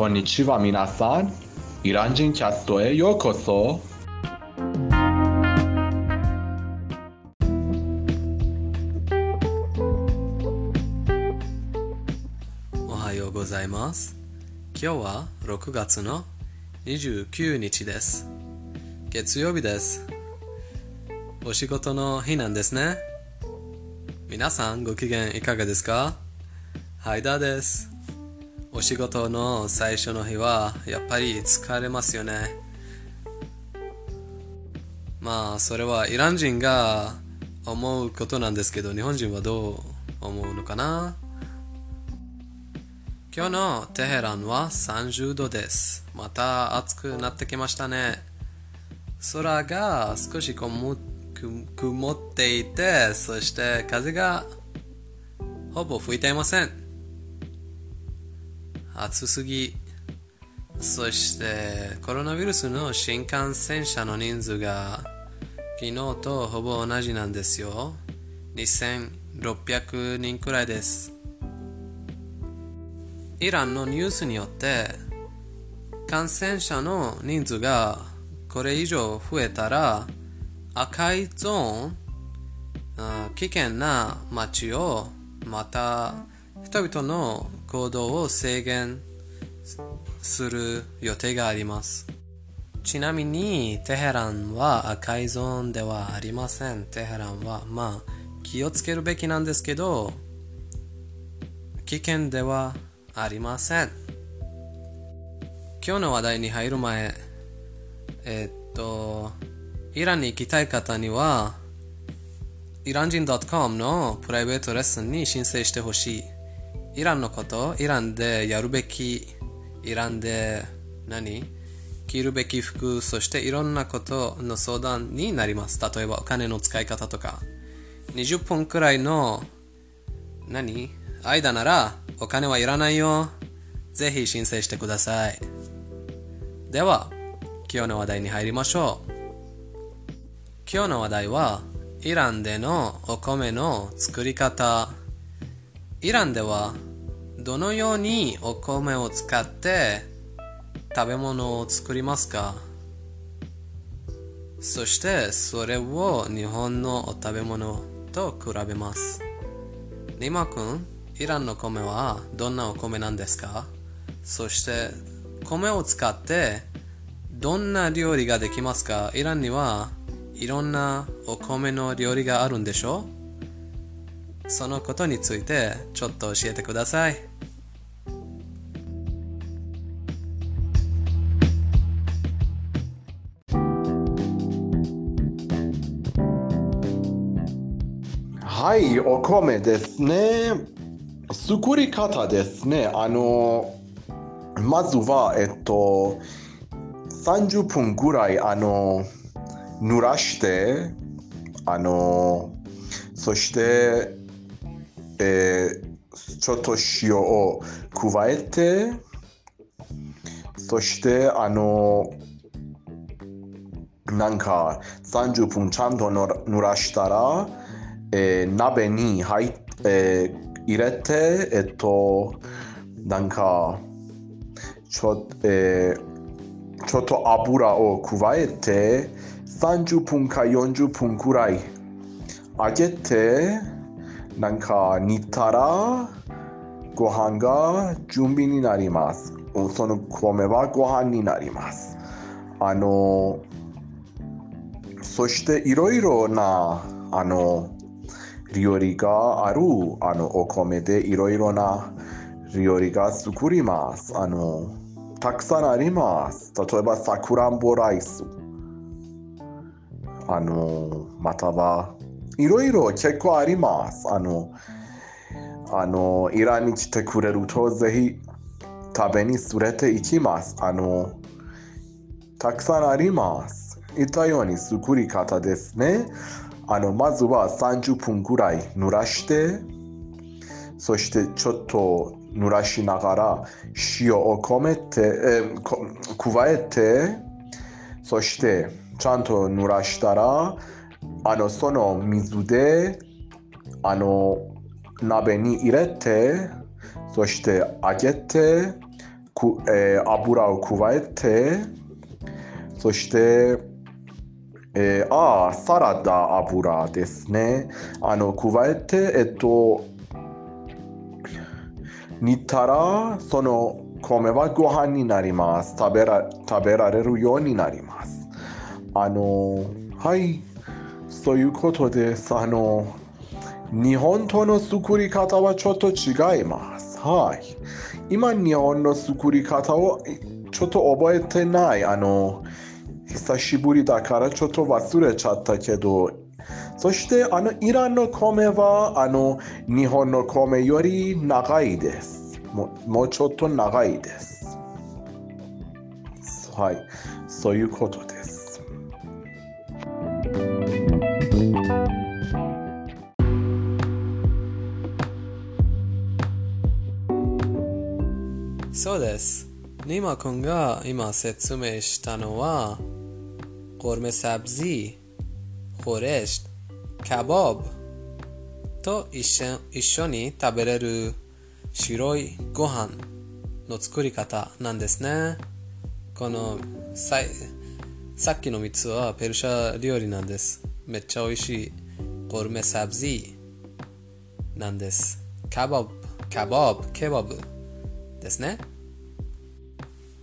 こんにちは皆さん。イラン人キャストへようこそ。おはようございます。今日は6月の29日です。月曜日です。お仕事の日なんですね。皆さんご機嫌いかがですかハイダーです。お仕事の最初の日はやっぱり疲れますよね。まあそれはイラン人が思うことなんですけど日本人はどう思うのかな？今日のテヘランは30度です。また暑くなってきましたね。空が少し曇っていて、そして風がほぼ吹いていません。暑すぎ。そしてコロナウイルスの新幹線車の人数が昨日とほぼ同じなんですよ。2600人くらいです。イランのニュースによって感染者の人数がこれ以上増えたら赤いゾーン危険な街をまた人々の行動を制限する予定があります。ちなみにテヘランは赤いゾーンではありません。テヘランはまあ気をつけるべきなんですけど危険ではありません。今日の話題に入る前えっとイランに行きたい方にはイラン人 .com のプライベートレッスンに申請してほしい。イランのことイランでやるべきイランで何？着るべき服そしていろんなことの相談になります例えばお金の使い方とか20分くらいの何？間ならお金はいらないよ。ぜひ申請してください。では、今日の話題に入りましょう。今日の話題は、イランでのお米の作り方。イランでは、どのようにお米を使って食べ物を作りますか？そして、それを日本のお食べ物と比べます。リマ君、イランの米はどんなお米なんですか？そして米を使ってどんな料理ができますか？イランにはいろんなお米の料理があるんでしょ？そのことについてちょっと教えてください。はい、お米ですね。作り方ですね。あの、まずは、えっと、30分ぐらい、あの、濡らして、あの、そして、ちょっと塩を加えて、そして、あの、なんか30分ちゃんと濡らしたら、えー鍋に入っ、えー入れて、えっと、なんか、ちょ,、えーちょっと油を加えて、30分か40分くらい揚げて、なんか煮たら、ご飯が準備になります。その米はご飯になります。あの、そしていろいろな、あの、料理があるあのお米でいろいろな料理が作ります。あのたくさんあります。例えばさくらんぼライス。あのまたはいろいろ結構あります。あのあのイランに来てくれるとぜひ食べに連れて行きます。あのたくさんあります。言ったように作り方ですね。あのまずは30分ぐらい濡らしてそしてちょっと濡らしながら塩を込めて、えー加えてそしてちゃんと濡らしたらあのその水であの鍋に入れてそして揚げてく、えー油を加えて、そして、えーあ、サラダ油ですね。あの、加えて、えっと、煮たら、その米はご飯になります。食べら食べられるようになります。あの、はい、そういうことです。あの、日本との作り方はちょっと違います。はい。今、日本の作り方をちょっと覚えてない。あの、久しぶりだからちょっと忘れちゃったけど、そしてあのイランの米はあの日本の米より長いです。もうもうちょっと長いです。はい、そういうことです。そうです。ニマ君が今説明したのは、ゴルメサブジー、ホレシュ、カボブと一緒一緒に食べれる白いご飯の作り方なんですね。このささっきの3つはペルシャ料理なんです。めっちゃ美味しいゴルメサブジーなんです。カボブ、カボブ、ケバブですね。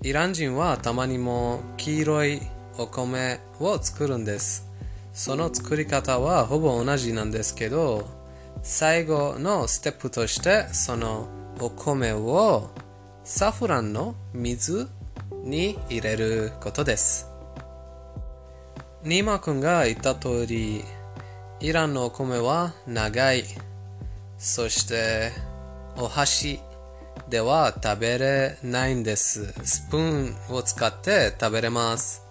イラン人はたまにも黄色いお米を作るんです。その作り方はほぼ同じなんですけど、最後のステップとしてそのお米をサフランの水に入れることです。ニーマ君が言った通り、イランのお米は長い。そして、お箸では食べれないんです。スプーンを使って食べれます。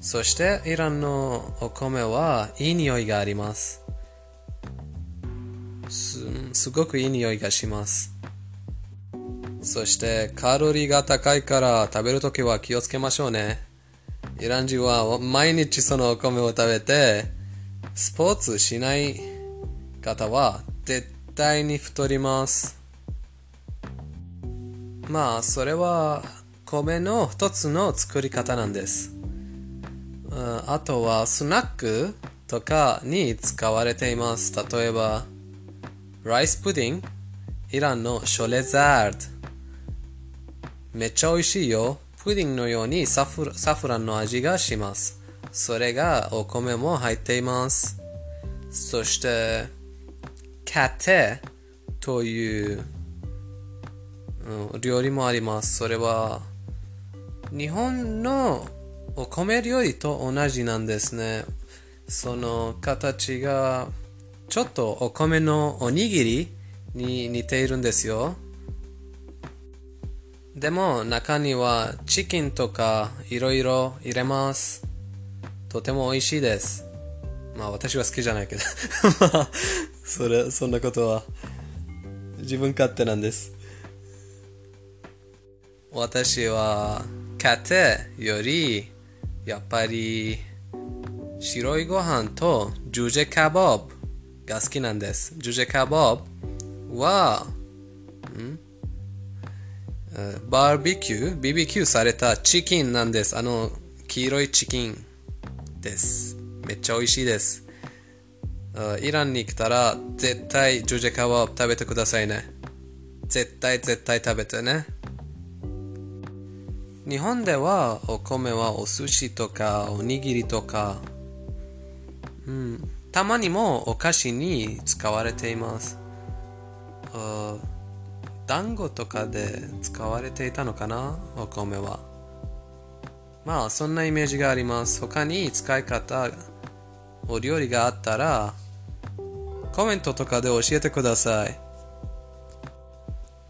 そして、イランのお米はいい匂いがあります。すすごくいい匂いがします。そして、カロリーが高いから食べるときは気をつけましょうね。イラン人は毎日そのお米を食べて、スポーツしない方は対に太ります。まあ、それは米の一つの作り方なんです。あとはスナックとかに使われています。例えば、ライスプディング、イランのショレザード。めっちゃ美味しいよ。プディングのようにサフサフランの味がします。それがお米も入っています。そして、カテという、うん料理もあります。それは、日本のお米料理と同じなんですね。その形が、ちょっとお米のおにぎりに似ているんですよ。でも中にはチキンとかいろいろ入れます。とても美味しいです。まあ私は好きじゃないけど。それ、そんなことは自分勝手なんです。私は家庭よりやっぱり白いご飯とジュジェカボブが好きなんです。ジュジェカボブは、ん？バーベキュー ?BBQ されたチキンなんです。あの、黄色いチキンです。めっちゃ美味しいです。イランに来たら絶対ジュジェカボブ食べてくださいね。絶対絶対食べてね。日本ではお米はお寿司とかおにぎりとか、うん、たまにもお菓子に使われています。あ団子とかで使われていたのかな？お米は。まあそんなイメージがあります。他に使い方、お料理があったらコメントとかで教えてください。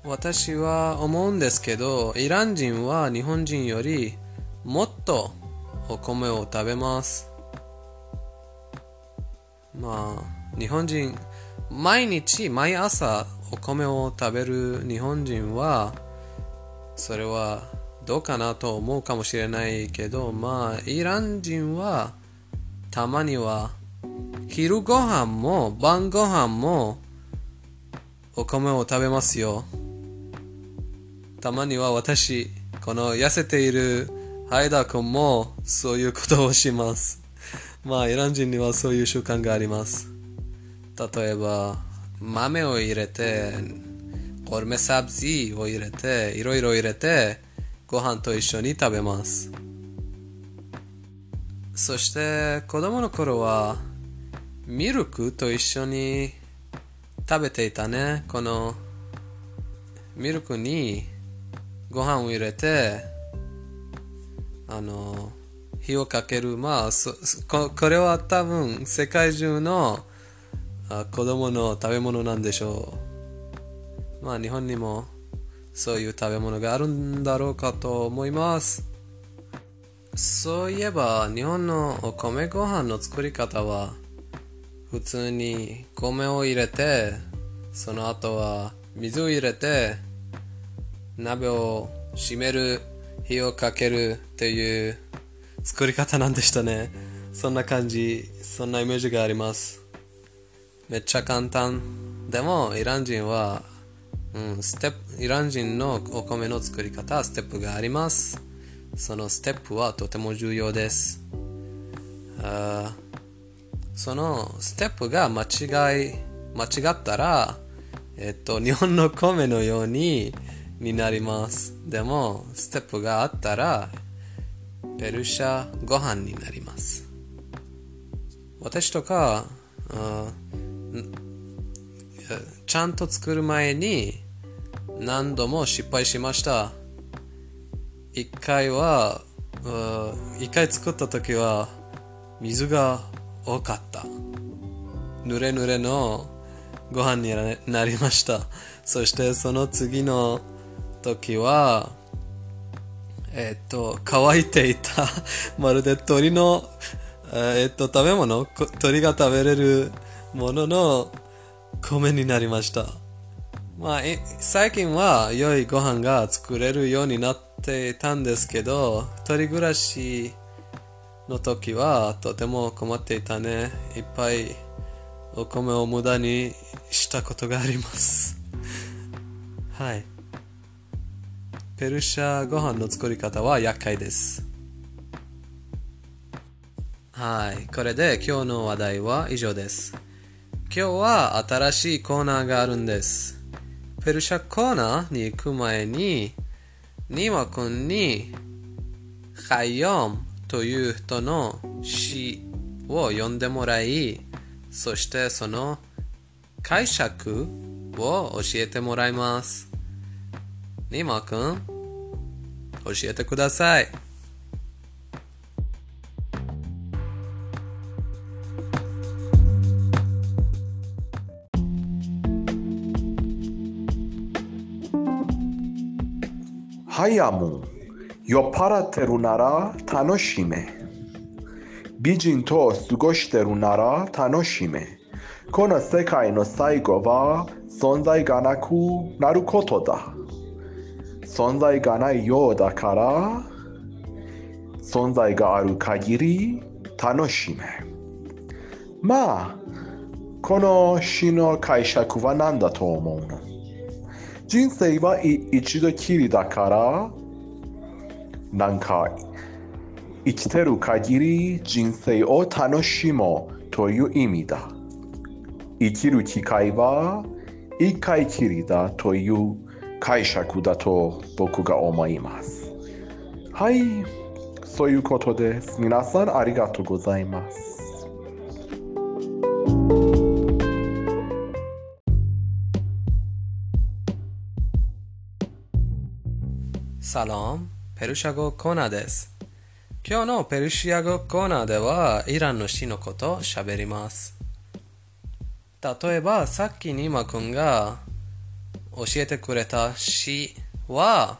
私は思うんですけど、イラン人は日本人よりもっとお米を食べます。まあ、日本人、毎日、毎朝お米を食べる日本人は、それはどうかなと思うかもしれないけど、まあ、イラン人はたまには昼ご飯も晩ご飯もお米を食べますよ。たまには私、この痩せているハイダ君もそういうことをします。まあ、イラン人にはそういう習慣があります。例えば、豆を入れて、コルメサブジーを入れて、いろいろ入れて、ご飯と一緒に食べます。そして子供の頃はミルクと一緒に食べていたね。このミルクにご飯を入れて、あの、火をかける。まあ、ここれは多分世界中のあ子供の食べ物なんでしょう。まあ日本にもそういう食べ物があるんだろうかと思います。そういえば日本のお米ご飯の作り方は普通に米を入れてその後は水を入れて鍋を閉める火をかけるっていう作り方なんでしたね。そんな感じ。そんなイメージがあります。めっちゃ簡単。でもイラン人は、うん、ステップイラン人のお米の作り方はステップがあります。そのステップはとても重要です。そのステップが間違い、間違ったら、えっと、日本の米のようにになります。でも、ステップがあったら、ペルシャご飯になります。私とか、ちゃんと作る前に何度も失敗しました。一回は、一回作った時は水が多かった。ぬれぬれのご飯になりました。そしてその次の時は、えっと、乾いていた、まるで鳥の、えっと、食べ物、鳥が食べれるものの米になりました。まあ、最近は良いご飯が作れるようになっていたんですけど、一人暮らしの時はとても困っていたね。いっぱいお米を無駄にしたことがあります。はい。ペルシャご飯の作り方は厄介です。はい。これで今日の話題は以上です。今日は新しいコーナーがあるんです。ペルシャコーナーに行く前に、ニワ君に、ハイヨムという人の詩を読んでもらい、そしてその解釈を教えてもらいます。ニマ君、教えてください。ハヤム酔っ払ってるなら楽しめ美人と過ごしてるなら楽しめこの世界の最後は存在がなくなることだ存在がないようだから存在がある限り楽しめまあこの詩の解釈は何だと思うの人生は一度きりだからなんか生きてる限り人生を楽しもうという意味だ。生きる機会は一回きりだという解釈だと僕が思います。はい。そういうことです。皆さんありがとうございます。サロン、ペルシャ語コーナーです。今日のペルシア語コーナーでは、イランの詩のことを喋ります。例えば、さっきニマ君が教えてくれた詩は、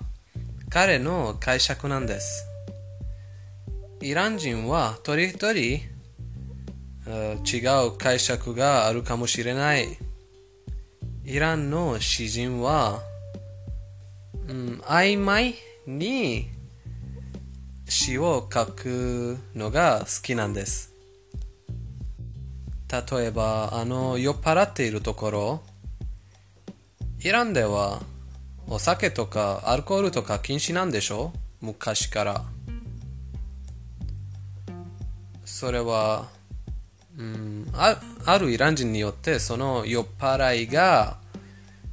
彼の解釈なんです。イラン人は一人一人違う解釈があるかもしれない。イランの詩人はうん、曖昧に詩を書くのが好きなんです。例えば、あの、酔っ払っているところ、イランではお酒とかアルコールとか禁止なんでしょ？昔から。それは、うん、ああるイラン人によってその酔っ払いが、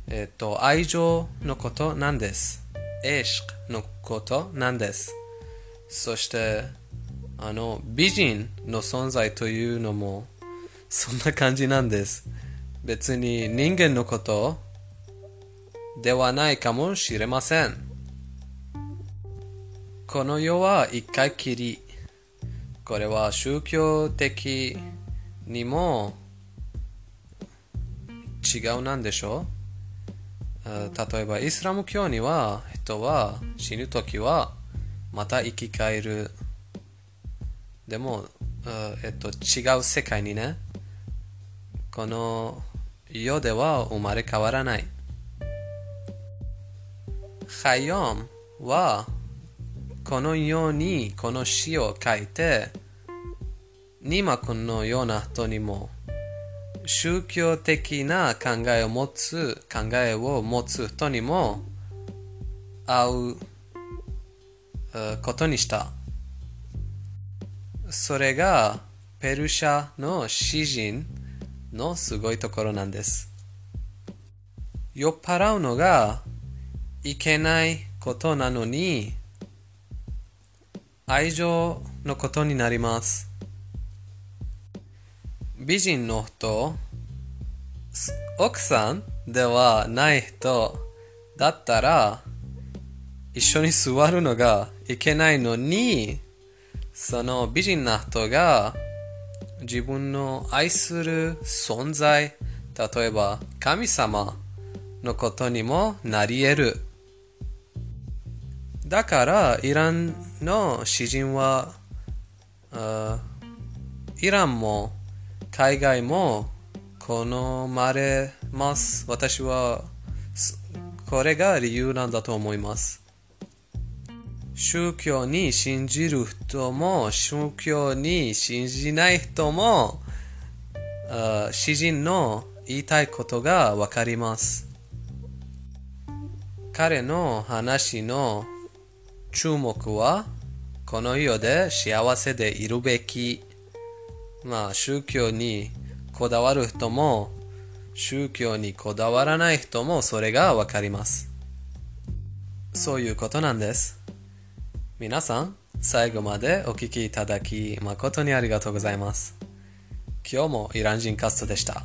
えっと、愛情のことなんです。エシクのことなんです。そして、あの、美人の存在というのも、そんな感じなんです。別に人間のことではないかもしれません。この世は一回きり。これは宗教的にも違うなんでしょう例えばイスラム教には人は死ぬ時はまた生き返る。でも、えっと、違う世界にね、この世では生まれ変わらない。ハヨムはこのようにこの詩を書いてニマ君のような人にも宗教的な考えを持つ考えを持つ人にも会うことにした。それがペルシャの詩人のすごいところなんです。酔っ払うのがいけないことなのに愛情のことになります。美人の人奥さんではない人だったら一緒に座るのがいけないのにその美人な人が自分の愛する存在例えば神様のことにもなり得る。だからイランの詩人はイランも海外も好まれます。私はこれが理由なんだと思います。宗教に信じる人も宗教に信じない人も詩人の言いたいことがわかります。彼の話の注目はこの世で幸せでいるべき。まあ宗教にこだわる人も宗教にこだわらない人もそれがわかります。そういうことなんです。皆さん最後までお聞きいただき誠にありがとうございます。今日もイラン人カストでした。